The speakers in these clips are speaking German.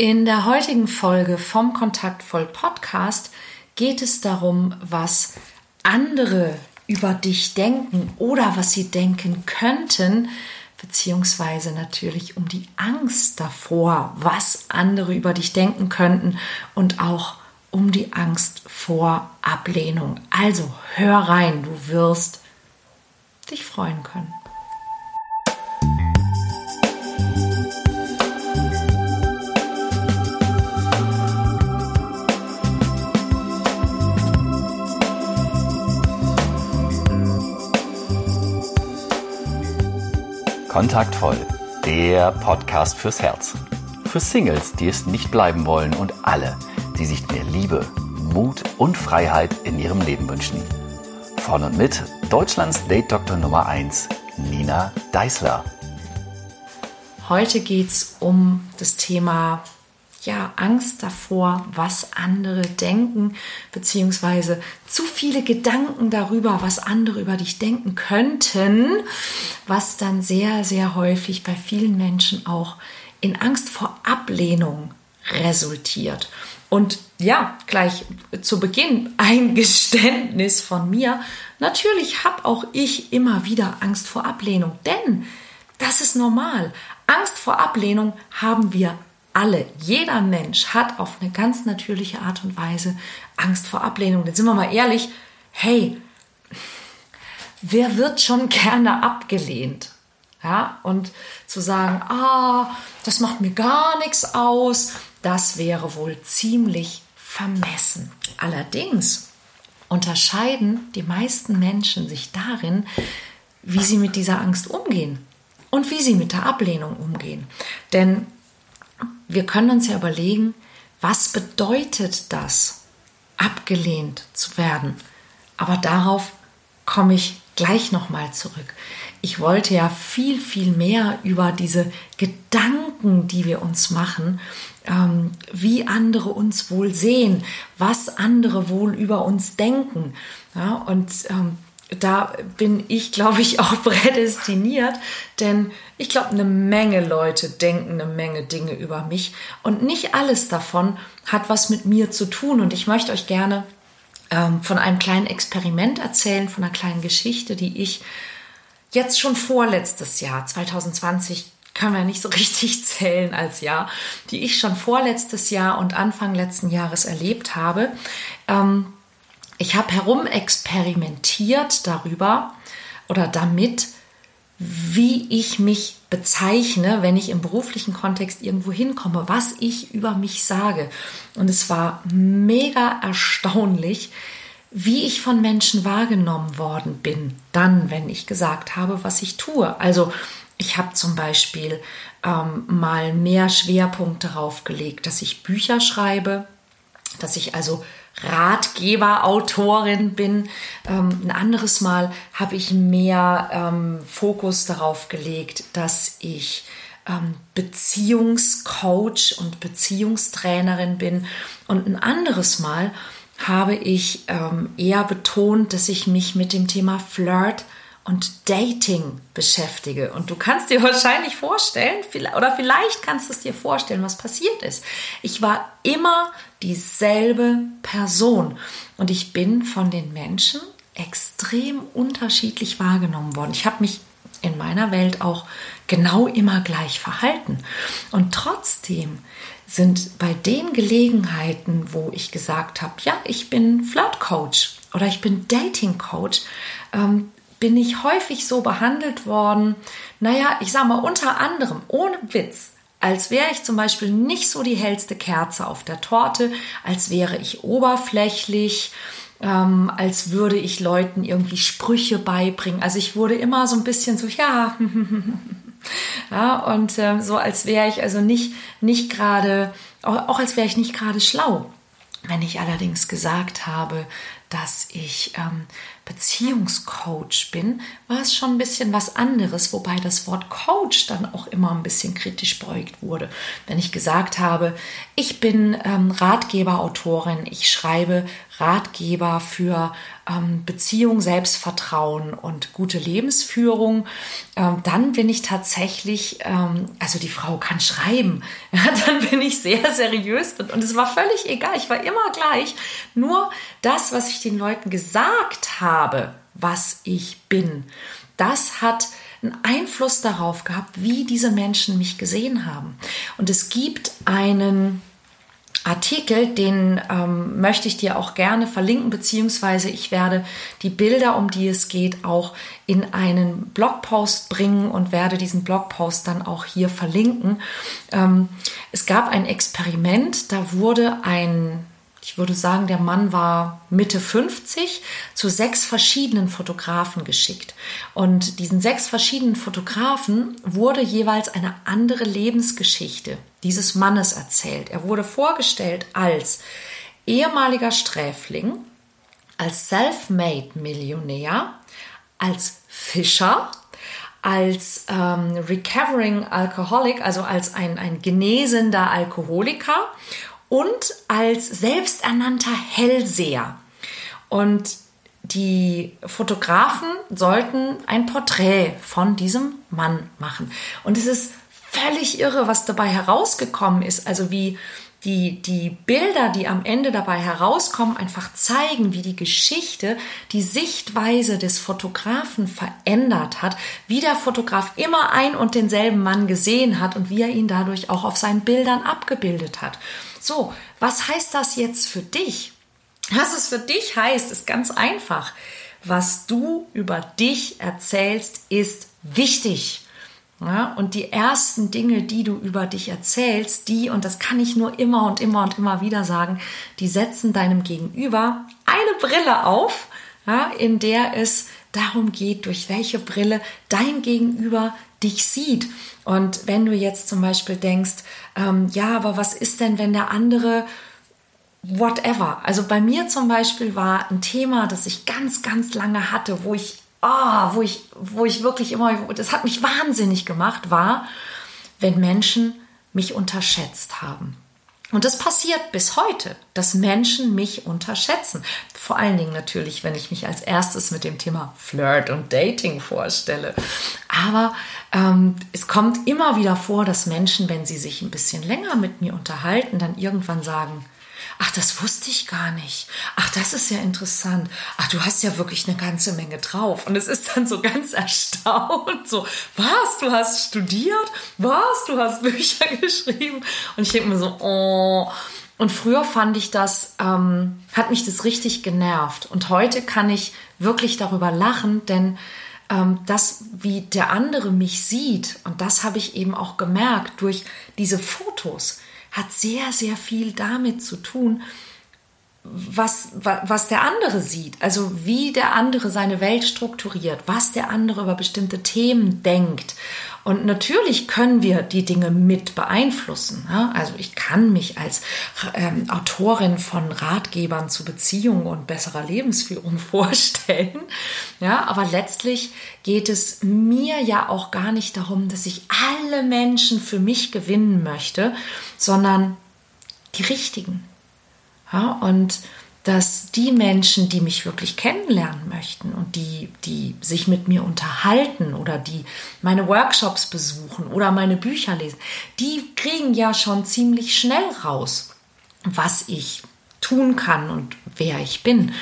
In der heutigen Folge vom Kontaktvoll Podcast geht es darum, was andere über dich denken oder was sie denken könnten, beziehungsweise natürlich um die Angst davor, was andere über dich denken könnten und auch um die Angst vor Ablehnung. Also hör rein, du wirst dich freuen können. Kontaktvoll, der Podcast fürs Herz. Für Singles, die es nicht bleiben wollen und alle, die sich mehr Liebe, Mut und Freiheit in ihrem Leben wünschen. Von und mit Deutschlands Date-Doktor Nummer 1, Nina Deißler. Heute geht es um das Thema ja, Angst davor, was andere denken, beziehungsweise zu viele Gedanken darüber, was andere über dich denken könnten, was dann sehr, sehr häufig bei vielen Menschen auch in Angst vor Ablehnung resultiert. Und ja, gleich zu Beginn ein Geständnis von mir. Natürlich habe auch ich immer wieder Angst vor Ablehnung, denn das ist normal. Angst vor Ablehnung haben wir alle, jeder Mensch hat auf eine ganz natürliche Art und Weise Angst vor Ablehnung. Jetzt sind wir mal ehrlich, hey, wer wird schon gerne abgelehnt? Ja, und zu sagen, ah, das macht mir gar nichts aus, das wäre wohl ziemlich vermessen. Allerdings unterscheiden die meisten Menschen sich darin, wie sie mit dieser Angst umgehen und wie sie mit der Ablehnung umgehen. Denn wir können uns ja überlegen, was bedeutet das, abgelehnt zu werden? Aber darauf komme ich gleich nochmal zurück. Ich wollte ja viel, viel mehr über diese Gedanken, die wir uns machen, ähm, wie andere uns wohl sehen, was andere wohl über uns denken. Ja, und ähm, da bin ich, glaube ich, auch prädestiniert, denn ich glaube, eine Menge Leute denken eine Menge Dinge über mich und nicht alles davon hat was mit mir zu tun. Und ich möchte euch gerne ähm, von einem kleinen Experiment erzählen, von einer kleinen Geschichte, die ich jetzt schon vorletztes Jahr, 2020, können wir nicht so richtig zählen als Jahr, die ich schon vorletztes Jahr und Anfang letzten Jahres erlebt habe. Ähm, ich habe herumexperimentiert darüber oder damit, wie ich mich bezeichne, wenn ich im beruflichen Kontext irgendwo hinkomme, was ich über mich sage. Und es war mega erstaunlich, wie ich von Menschen wahrgenommen worden bin, dann, wenn ich gesagt habe, was ich tue. Also ich habe zum Beispiel ähm, mal mehr Schwerpunkt darauf gelegt, dass ich Bücher schreibe, dass ich also Ratgeber, Autorin bin. Ähm, ein anderes Mal habe ich mehr ähm, Fokus darauf gelegt, dass ich ähm, Beziehungscoach und Beziehungstrainerin bin. Und ein anderes Mal habe ich ähm, eher betont, dass ich mich mit dem Thema Flirt und Dating beschäftige. Und du kannst dir wahrscheinlich vorstellen, oder vielleicht kannst du es dir vorstellen, was passiert ist. Ich war immer dieselbe Person und ich bin von den Menschen extrem unterschiedlich wahrgenommen worden. Ich habe mich in meiner Welt auch genau immer gleich verhalten. Und trotzdem sind bei den Gelegenheiten, wo ich gesagt habe, ja, ich bin Flirt-Coach oder ich bin Dating-Coach, ähm, bin ich häufig so behandelt worden, naja, ich sage mal unter anderem, ohne Witz, als wäre ich zum Beispiel nicht so die hellste Kerze auf der Torte, als wäre ich oberflächlich, ähm, als würde ich Leuten irgendwie Sprüche beibringen. Also ich wurde immer so ein bisschen so, ja, ja und ähm, so als wäre ich also nicht, nicht gerade, auch als wäre ich nicht gerade schlau. Wenn ich allerdings gesagt habe, dass ich ähm, Beziehungscoach bin, war es schon ein bisschen was anderes, wobei das Wort Coach dann auch immer ein bisschen kritisch beugt wurde. Wenn ich gesagt habe, ich bin ähm, Ratgeber, Autorin, ich schreibe Ratgeber für ähm, Beziehung, Selbstvertrauen und gute Lebensführung. Ähm, dann bin ich tatsächlich, ähm, also die Frau kann schreiben, dann bin ich sehr seriös und es war völlig egal, ich war immer gleich. Nur das, was ich den Leuten gesagt habe, was ich bin, das hat einen Einfluss darauf gehabt, wie diese Menschen mich gesehen haben. Und es gibt einen Artikel, den ähm, möchte ich dir auch gerne verlinken, beziehungsweise ich werde die Bilder, um die es geht, auch in einen Blogpost bringen und werde diesen Blogpost dann auch hier verlinken. Ähm, es gab ein Experiment, da wurde ein ich würde sagen, der Mann war Mitte 50, zu sechs verschiedenen Fotografen geschickt. Und diesen sechs verschiedenen Fotografen wurde jeweils eine andere Lebensgeschichte dieses Mannes erzählt. Er wurde vorgestellt als ehemaliger Sträfling, als Self-Made-Millionär, als Fischer, als ähm, Recovering Alcoholic, also als ein, ein genesender Alkoholiker und als selbsternannter Hellseher. Und die Fotografen sollten ein Porträt von diesem Mann machen. Und es ist völlig irre, was dabei herausgekommen ist. Also wie die, die Bilder, die am Ende dabei herauskommen, einfach zeigen, wie die Geschichte die Sichtweise des Fotografen verändert hat, wie der Fotograf immer ein und denselben Mann gesehen hat und wie er ihn dadurch auch auf seinen Bildern abgebildet hat. So, was heißt das jetzt für dich? Was es für dich heißt, ist ganz einfach. Was du über dich erzählst, ist wichtig. Ja, und die ersten Dinge, die du über dich erzählst, die, und das kann ich nur immer und immer und immer wieder sagen, die setzen deinem Gegenüber eine Brille auf, ja, in der es darum geht, durch welche Brille dein Gegenüber dich sieht. Und wenn du jetzt zum Beispiel denkst, ähm, ja, aber was ist denn, wenn der andere whatever. Also bei mir zum Beispiel war ein Thema, das ich ganz, ganz lange hatte, wo ich oh, wo ich, wo ich wirklich immer, das hat mich wahnsinnig gemacht, war, wenn Menschen mich unterschätzt haben. Und das passiert bis heute, dass Menschen mich unterschätzen. Vor allen Dingen natürlich, wenn ich mich als erstes mit dem Thema Flirt und Dating vorstelle. Aber ähm, es kommt immer wieder vor, dass Menschen, wenn sie sich ein bisschen länger mit mir unterhalten, dann irgendwann sagen, ach, das wusste ich gar nicht. Ach, das ist ja interessant. Ach, du hast ja wirklich eine ganze Menge drauf. Und es ist dann so ganz erstaunt, so, was, du hast studiert? Was, du hast Bücher geschrieben? Und ich denke mir so, oh. Und früher fand ich das, ähm, hat mich das richtig genervt. Und heute kann ich wirklich darüber lachen, denn ähm, das, wie der andere mich sieht, und das habe ich eben auch gemerkt durch diese Fotos, hat sehr, sehr viel damit zu tun, was, was der andere sieht, also wie der andere seine Welt strukturiert, was der andere über bestimmte Themen denkt. Und natürlich können wir die Dinge mit beeinflussen. Also ich kann mich als ähm, Autorin von Ratgebern zu Beziehungen und besserer Lebensführung vorstellen. Ja, aber letztlich geht es mir ja auch gar nicht darum, dass ich alle Menschen für mich gewinnen möchte, sondern die richtigen. Ja, und dass die Menschen, die mich wirklich kennenlernen möchten und die, die sich mit mir unterhalten oder die meine Workshops besuchen oder meine Bücher lesen, die kriegen ja schon ziemlich schnell raus, was ich tun kann und wer ich bin.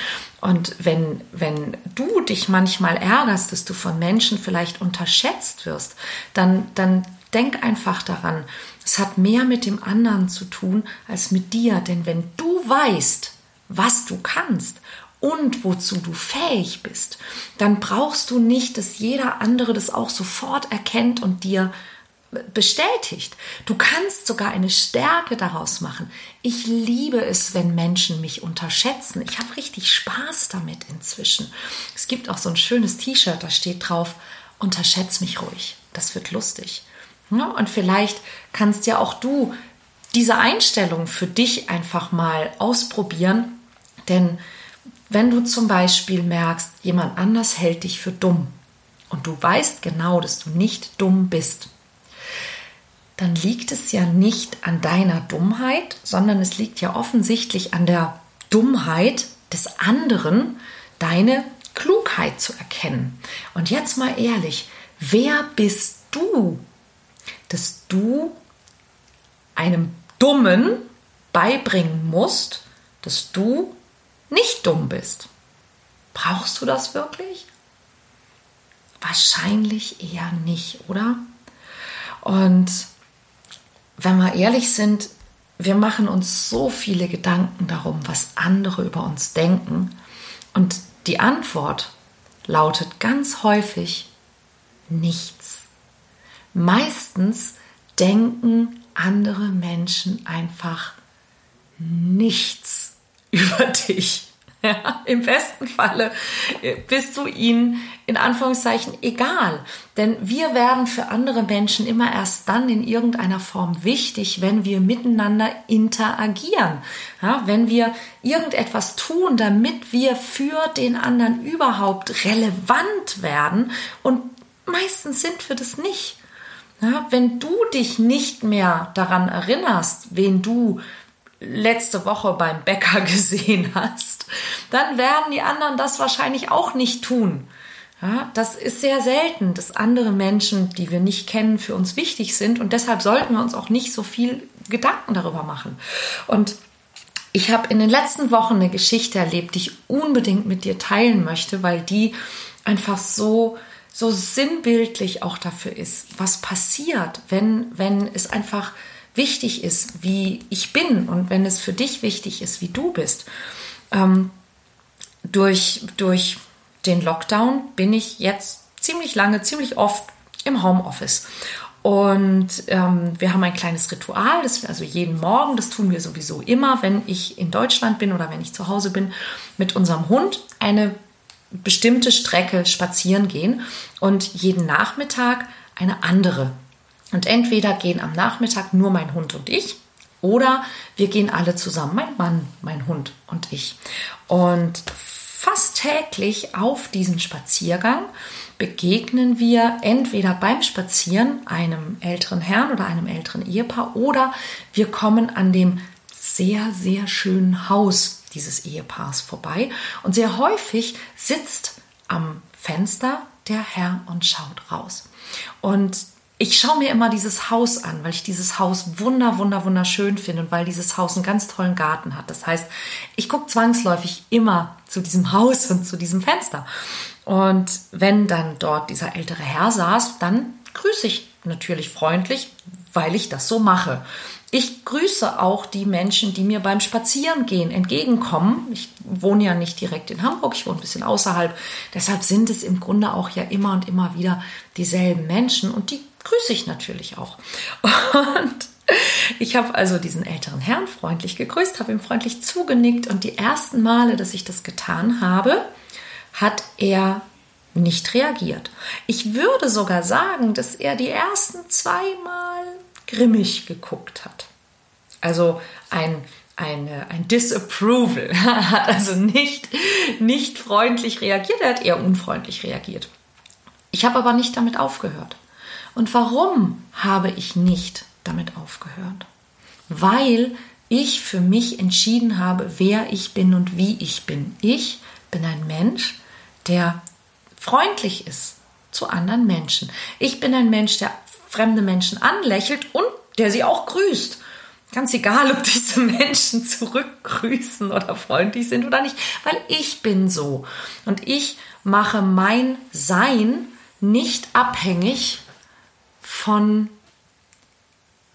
Und wenn, wenn du dich manchmal ärgerst, dass du von Menschen vielleicht unterschätzt wirst, dann, dann denk einfach daran, es hat mehr mit dem anderen zu tun als mit dir. Denn wenn du weißt, was du kannst und wozu du fähig bist, dann brauchst du nicht, dass jeder andere das auch sofort erkennt und dir bestätigt. Du kannst sogar eine Stärke daraus machen. Ich liebe es, wenn Menschen mich unterschätzen. Ich habe richtig Spaß damit inzwischen. Es gibt auch so ein schönes T-Shirt, da steht drauf, unterschätz mich ruhig. Das wird lustig. Und vielleicht kannst ja auch du diese Einstellung für dich einfach mal ausprobieren. Denn wenn du zum Beispiel merkst, jemand anders hält dich für dumm und du weißt genau, dass du nicht dumm bist, dann liegt es ja nicht an deiner Dummheit, sondern es liegt ja offensichtlich an der Dummheit des anderen deine Klugheit zu erkennen. Und jetzt mal ehrlich, wer bist du, dass du einem Dummen beibringen musst, dass du nicht dumm bist? Brauchst du das wirklich? Wahrscheinlich eher nicht, oder? Und wenn wir ehrlich sind, wir machen uns so viele Gedanken darum, was andere über uns denken. Und die Antwort lautet ganz häufig nichts. Meistens denken andere Menschen einfach nichts über dich. Ja, Im besten Falle bist du ihnen in Anführungszeichen egal. Denn wir werden für andere Menschen immer erst dann in irgendeiner Form wichtig, wenn wir miteinander interagieren. Ja, wenn wir irgendetwas tun, damit wir für den anderen überhaupt relevant werden. Und meistens sind wir das nicht. Ja, wenn du dich nicht mehr daran erinnerst, wen du letzte Woche beim Bäcker gesehen hast, dann werden die anderen das wahrscheinlich auch nicht tun. Ja, das ist sehr selten, dass andere Menschen, die wir nicht kennen, für uns wichtig sind und deshalb sollten wir uns auch nicht so viel Gedanken darüber machen. Und ich habe in den letzten Wochen eine Geschichte erlebt, die ich unbedingt mit dir teilen möchte, weil die einfach so so sinnbildlich auch dafür ist, was passiert, wenn wenn es einfach wichtig ist, wie ich bin und wenn es für dich wichtig ist, wie du bist. Ähm, durch, durch den Lockdown bin ich jetzt ziemlich lange, ziemlich oft im Homeoffice. Und ähm, wir haben ein kleines Ritual, das wir also jeden Morgen, das tun wir sowieso immer, wenn ich in Deutschland bin oder wenn ich zu Hause bin, mit unserem Hund eine bestimmte Strecke spazieren gehen und jeden Nachmittag eine andere und entweder gehen am Nachmittag nur mein Hund und ich oder wir gehen alle zusammen, mein Mann, mein Hund und ich. Und fast täglich auf diesen Spaziergang begegnen wir entweder beim Spazieren einem älteren Herrn oder einem älteren Ehepaar oder wir kommen an dem sehr, sehr schönen Haus dieses Ehepaars vorbei. Und sehr häufig sitzt am Fenster der Herr und schaut raus. Und ich schaue mir immer dieses Haus an, weil ich dieses Haus wunder, wunder, wunderschön finde und weil dieses Haus einen ganz tollen Garten hat. Das heißt, ich gucke zwangsläufig immer zu diesem Haus und zu diesem Fenster. Und wenn dann dort dieser ältere Herr saß, dann grüße ich natürlich freundlich, weil ich das so mache. Ich grüße auch die Menschen, die mir beim Spazierengehen entgegenkommen. Ich wohne ja nicht direkt in Hamburg, ich wohne ein bisschen außerhalb. Deshalb sind es im Grunde auch ja immer und immer wieder dieselben Menschen und die grüße ich natürlich auch. Und ich habe also diesen älteren Herrn freundlich gegrüßt, habe ihm freundlich zugenickt und die ersten Male, dass ich das getan habe, hat er nicht reagiert. Ich würde sogar sagen, dass er die ersten zweimal grimmig geguckt hat. Also ein, eine, ein Disapproval. Hat also nicht, nicht freundlich reagiert, er hat eher unfreundlich reagiert. Ich habe aber nicht damit aufgehört. Und warum habe ich nicht damit aufgehört? Weil ich für mich entschieden habe, wer ich bin und wie ich bin. Ich bin ein Mensch, der freundlich ist zu anderen Menschen. Ich bin ein Mensch, der fremde Menschen anlächelt und der sie auch grüßt. Ganz egal, ob diese Menschen zurückgrüßen oder freundlich sind oder nicht, weil ich bin so. Und ich mache mein Sein nicht abhängig von,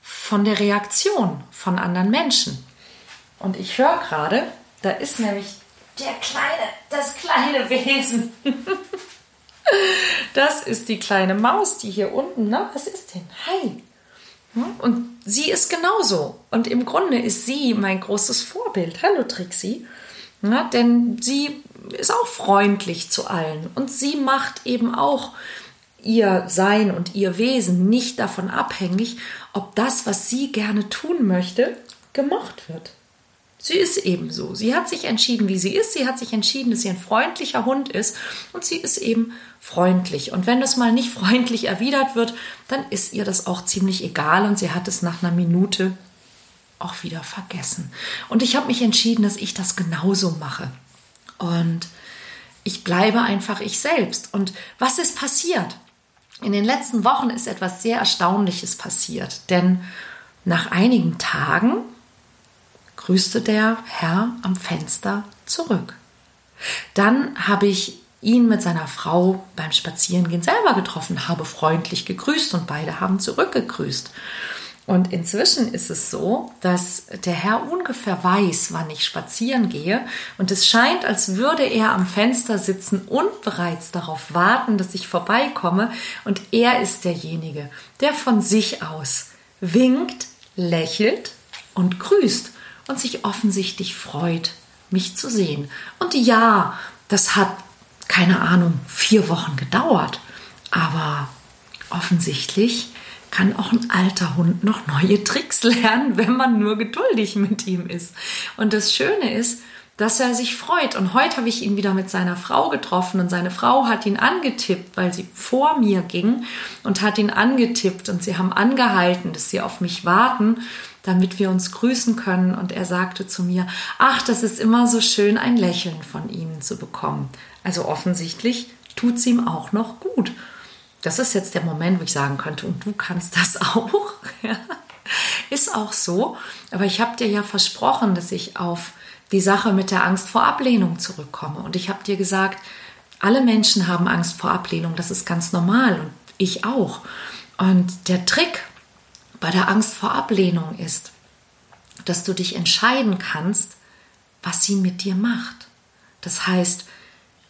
von der Reaktion von anderen Menschen. Und ich höre gerade, da ist nämlich der kleine, das kleine Wesen. das ist die kleine Maus, die hier unten, na, was ist denn? Hi. Und sie ist genauso. Und im Grunde ist sie mein großes Vorbild. Hallo Trixie. Ja, denn sie ist auch freundlich zu allen. Und sie macht eben auch ihr Sein und ihr Wesen nicht davon abhängig, ob das, was sie gerne tun möchte, gemocht wird. Sie ist eben so. Sie hat sich entschieden, wie sie ist. Sie hat sich entschieden, dass sie ein freundlicher Hund ist und sie ist eben freundlich. Und wenn das mal nicht freundlich erwidert wird, dann ist ihr das auch ziemlich egal und sie hat es nach einer Minute auch wieder vergessen. Und ich habe mich entschieden, dass ich das genauso mache. Und ich bleibe einfach ich selbst. Und was ist passiert? In den letzten Wochen ist etwas sehr Erstaunliches passiert, denn nach einigen Tagen grüßte der Herr am Fenster zurück. Dann habe ich ihn mit seiner Frau beim Spazierengehen selber getroffen, habe freundlich gegrüßt und beide haben zurückgegrüßt. Und inzwischen ist es so, dass der Herr ungefähr weiß, wann ich spazieren gehe. Und es scheint, als würde er am Fenster sitzen und bereits darauf warten, dass ich vorbeikomme. Und er ist derjenige, der von sich aus winkt, lächelt und grüßt und sich offensichtlich freut, mich zu sehen. Und ja, das hat, keine Ahnung, vier Wochen gedauert. Aber offensichtlich kann auch ein alter Hund noch neue Tricks lernen, wenn man nur geduldig mit ihm ist. Und das Schöne ist, dass er sich freut. Und heute habe ich ihn wieder mit seiner Frau getroffen und seine Frau hat ihn angetippt, weil sie vor mir ging und hat ihn angetippt und sie haben angehalten, dass sie auf mich warten, damit wir uns grüßen können. Und er sagte zu mir, ach, das ist immer so schön, ein Lächeln von Ihnen zu bekommen. Also offensichtlich tut es ihm auch noch gut das ist jetzt der Moment, wo ich sagen könnte, und du kannst das auch. ist auch so. Aber ich habe dir ja versprochen, dass ich auf die Sache mit der Angst vor Ablehnung zurückkomme. Und ich habe dir gesagt, alle Menschen haben Angst vor Ablehnung. Das ist ganz normal und ich auch. Und der Trick bei der Angst vor Ablehnung ist, dass du dich entscheiden kannst, was sie mit dir macht. Das heißt,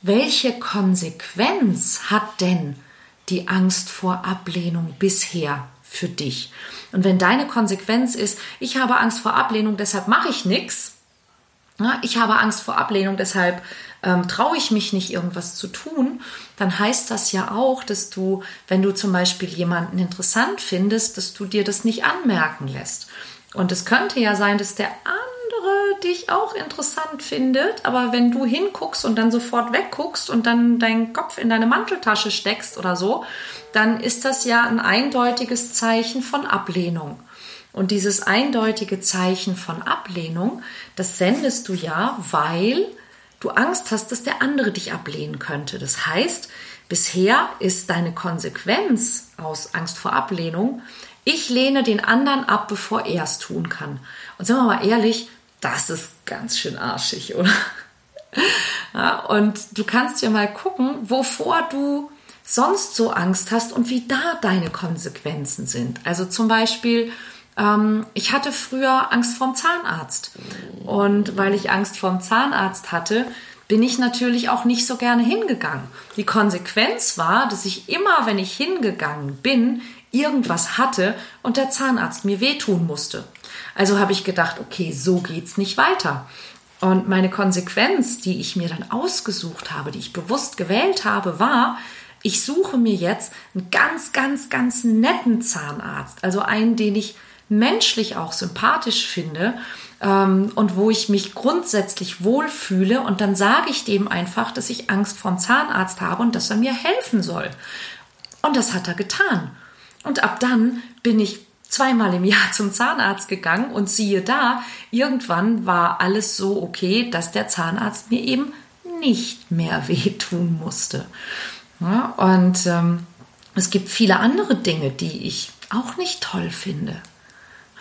welche Konsequenz hat denn die Angst vor Ablehnung bisher für dich? Und wenn deine Konsequenz ist, ich habe Angst vor Ablehnung, deshalb mache ich nichts, ich habe Angst vor Ablehnung, deshalb ähm, traue ich mich nicht, irgendwas zu tun, dann heißt das ja auch, dass du, wenn du zum Beispiel jemanden interessant findest, dass du dir das nicht anmerken lässt. Und es könnte ja sein, dass der andere dich auch interessant findet, aber wenn du hinguckst und dann sofort wegguckst und dann deinen Kopf in deine Manteltasche steckst oder so, dann ist das ja ein eindeutiges Zeichen von Ablehnung. Und dieses eindeutige Zeichen von Ablehnung, das sendest du ja, weil du Angst hast, dass der andere dich ablehnen könnte. Das heißt, bisher ist deine Konsequenz aus Angst vor Ablehnung, ich lehne den anderen ab, bevor er es tun kann. Und sagen wir mal ehrlich, das ist ganz schön arschig, oder? Ja, und du kannst ja mal gucken, wovor du sonst so Angst hast und wie da deine Konsequenzen sind. Also zum Beispiel, ähm, ich hatte früher Angst vorm Zahnarzt. Und weil ich Angst vorm Zahnarzt hatte, bin ich natürlich auch nicht so gerne hingegangen. Die Konsequenz war, dass ich immer, wenn ich hingegangen bin, irgendwas hatte und der Zahnarzt mir wehtun musste. Also habe ich gedacht, okay, so geht's nicht weiter. Und meine Konsequenz, die ich mir dann ausgesucht habe, die ich bewusst gewählt habe, war, ich suche mir jetzt einen ganz, ganz, ganz netten Zahnarzt. Also einen, den ich menschlich auch sympathisch finde ähm, und wo ich mich grundsätzlich wohlfühle. Und dann sage ich dem einfach, dass ich Angst vor dem Zahnarzt habe und dass er mir helfen soll. Und das hat er getan. Und ab dann bin ich zweimal im Jahr zum Zahnarzt gegangen und siehe da, irgendwann war alles so okay, dass der Zahnarzt mir eben nicht mehr wehtun musste. Ja, und ähm, es gibt viele andere Dinge, die ich auch nicht toll finde.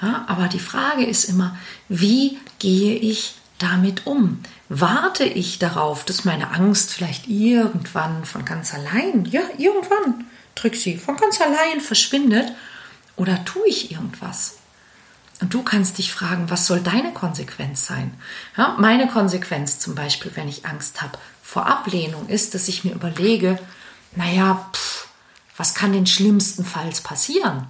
Ja, aber die Frage ist immer, wie gehe ich damit um? Warte ich darauf, dass meine Angst vielleicht irgendwann von ganz allein, ja, irgendwann, Trixie, von ganz allein verschwindet? Oder tue ich irgendwas? Und du kannst dich fragen, was soll deine Konsequenz sein? Ja, meine Konsequenz zum Beispiel, wenn ich Angst habe vor Ablehnung, ist, dass ich mir überlege, naja, pff, was kann denn schlimmstenfalls passieren?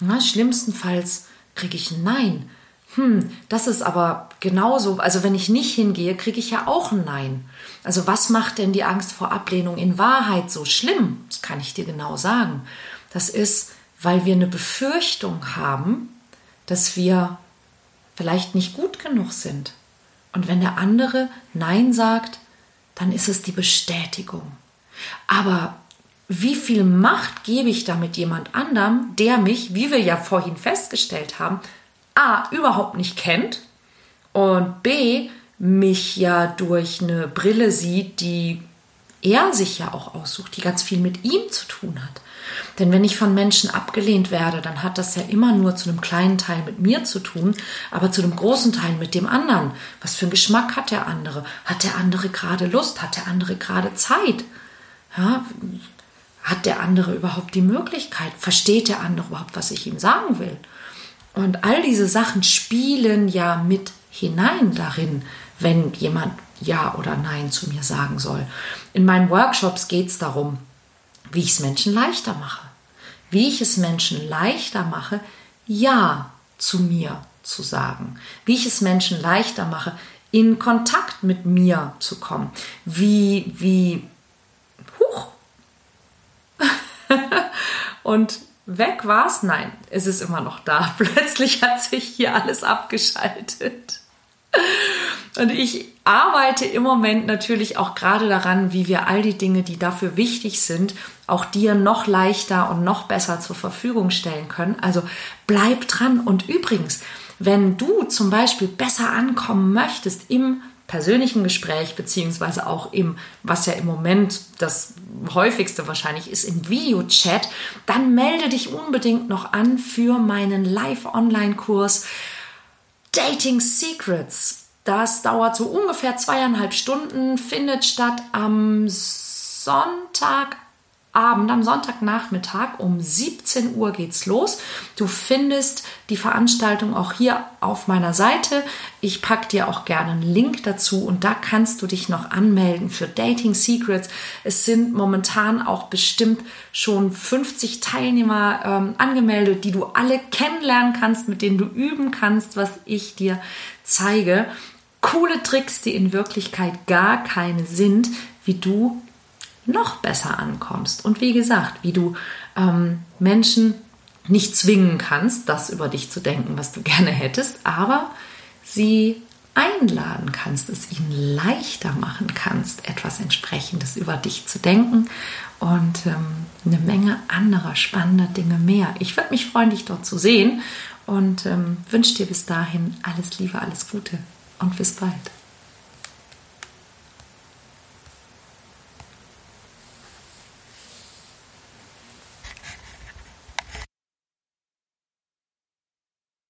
Na, schlimmstenfalls kriege ich ein Nein. Hm, das ist aber genauso, also wenn ich nicht hingehe, kriege ich ja auch ein Nein. Also was macht denn die Angst vor Ablehnung in Wahrheit so schlimm? Das kann ich dir genau sagen. Das ist, weil wir eine Befürchtung haben, dass wir vielleicht nicht gut genug sind. Und wenn der andere Nein sagt, dann ist es die Bestätigung. Aber wie viel Macht gebe ich damit jemand anderem, der mich, wie wir ja vorhin festgestellt haben, A, überhaupt nicht kennt und B, mich ja durch eine Brille sieht, die er sich ja auch aussucht, die ganz viel mit ihm zu tun hat. Denn wenn ich von Menschen abgelehnt werde, dann hat das ja immer nur zu einem kleinen Teil mit mir zu tun, aber zu einem großen Teil mit dem anderen. Was für einen Geschmack hat der andere? Hat der andere gerade Lust? Hat der andere gerade Zeit? Ja, hat der andere überhaupt die Möglichkeit? Versteht der andere überhaupt, was ich ihm sagen will? Und all diese Sachen spielen ja mit hinein darin, wenn jemand Ja oder Nein zu mir sagen soll. In meinen Workshops geht es darum, wie ich es Menschen leichter mache. Wie ich es Menschen leichter mache, Ja zu mir zu sagen. Wie ich es Menschen leichter mache, in Kontakt mit mir zu kommen. Wie, wie, Und weg war es? Nein, es ist immer noch da. Plötzlich hat sich hier alles abgeschaltet. Und ich arbeite im Moment natürlich auch gerade daran, wie wir all die Dinge, die dafür wichtig sind, auch dir noch leichter und noch besser zur Verfügung stellen können. Also bleib dran. Und übrigens, wenn du zum Beispiel besser ankommen möchtest im persönlichen Gespräch, beziehungsweise auch im, was ja im Moment das häufigste wahrscheinlich ist, im Videochat, dann melde dich unbedingt noch an für meinen Live-Online-Kurs Dating Secrets. Das dauert so ungefähr zweieinhalb Stunden, findet statt am Sonntag, Abend, am Sonntagnachmittag um 17 Uhr geht's los. Du findest die Veranstaltung auch hier auf meiner Seite. Ich packe dir auch gerne einen Link dazu und da kannst du dich noch anmelden für Dating Secrets. Es sind momentan auch bestimmt schon 50 Teilnehmer ähm, angemeldet, die du alle kennenlernen kannst, mit denen du üben kannst, was ich dir zeige. Coole Tricks, die in Wirklichkeit gar keine sind, wie du noch besser ankommst. Und wie gesagt, wie du ähm, Menschen nicht zwingen kannst, das über dich zu denken, was du gerne hättest, aber sie einladen kannst, es ihnen leichter machen kannst, etwas entsprechendes über dich zu denken und ähm, eine Menge anderer spannender Dinge mehr. Ich würde mich freuen, dich dort zu sehen und ähm, wünsche dir bis dahin alles Liebe, alles Gute und bis bald.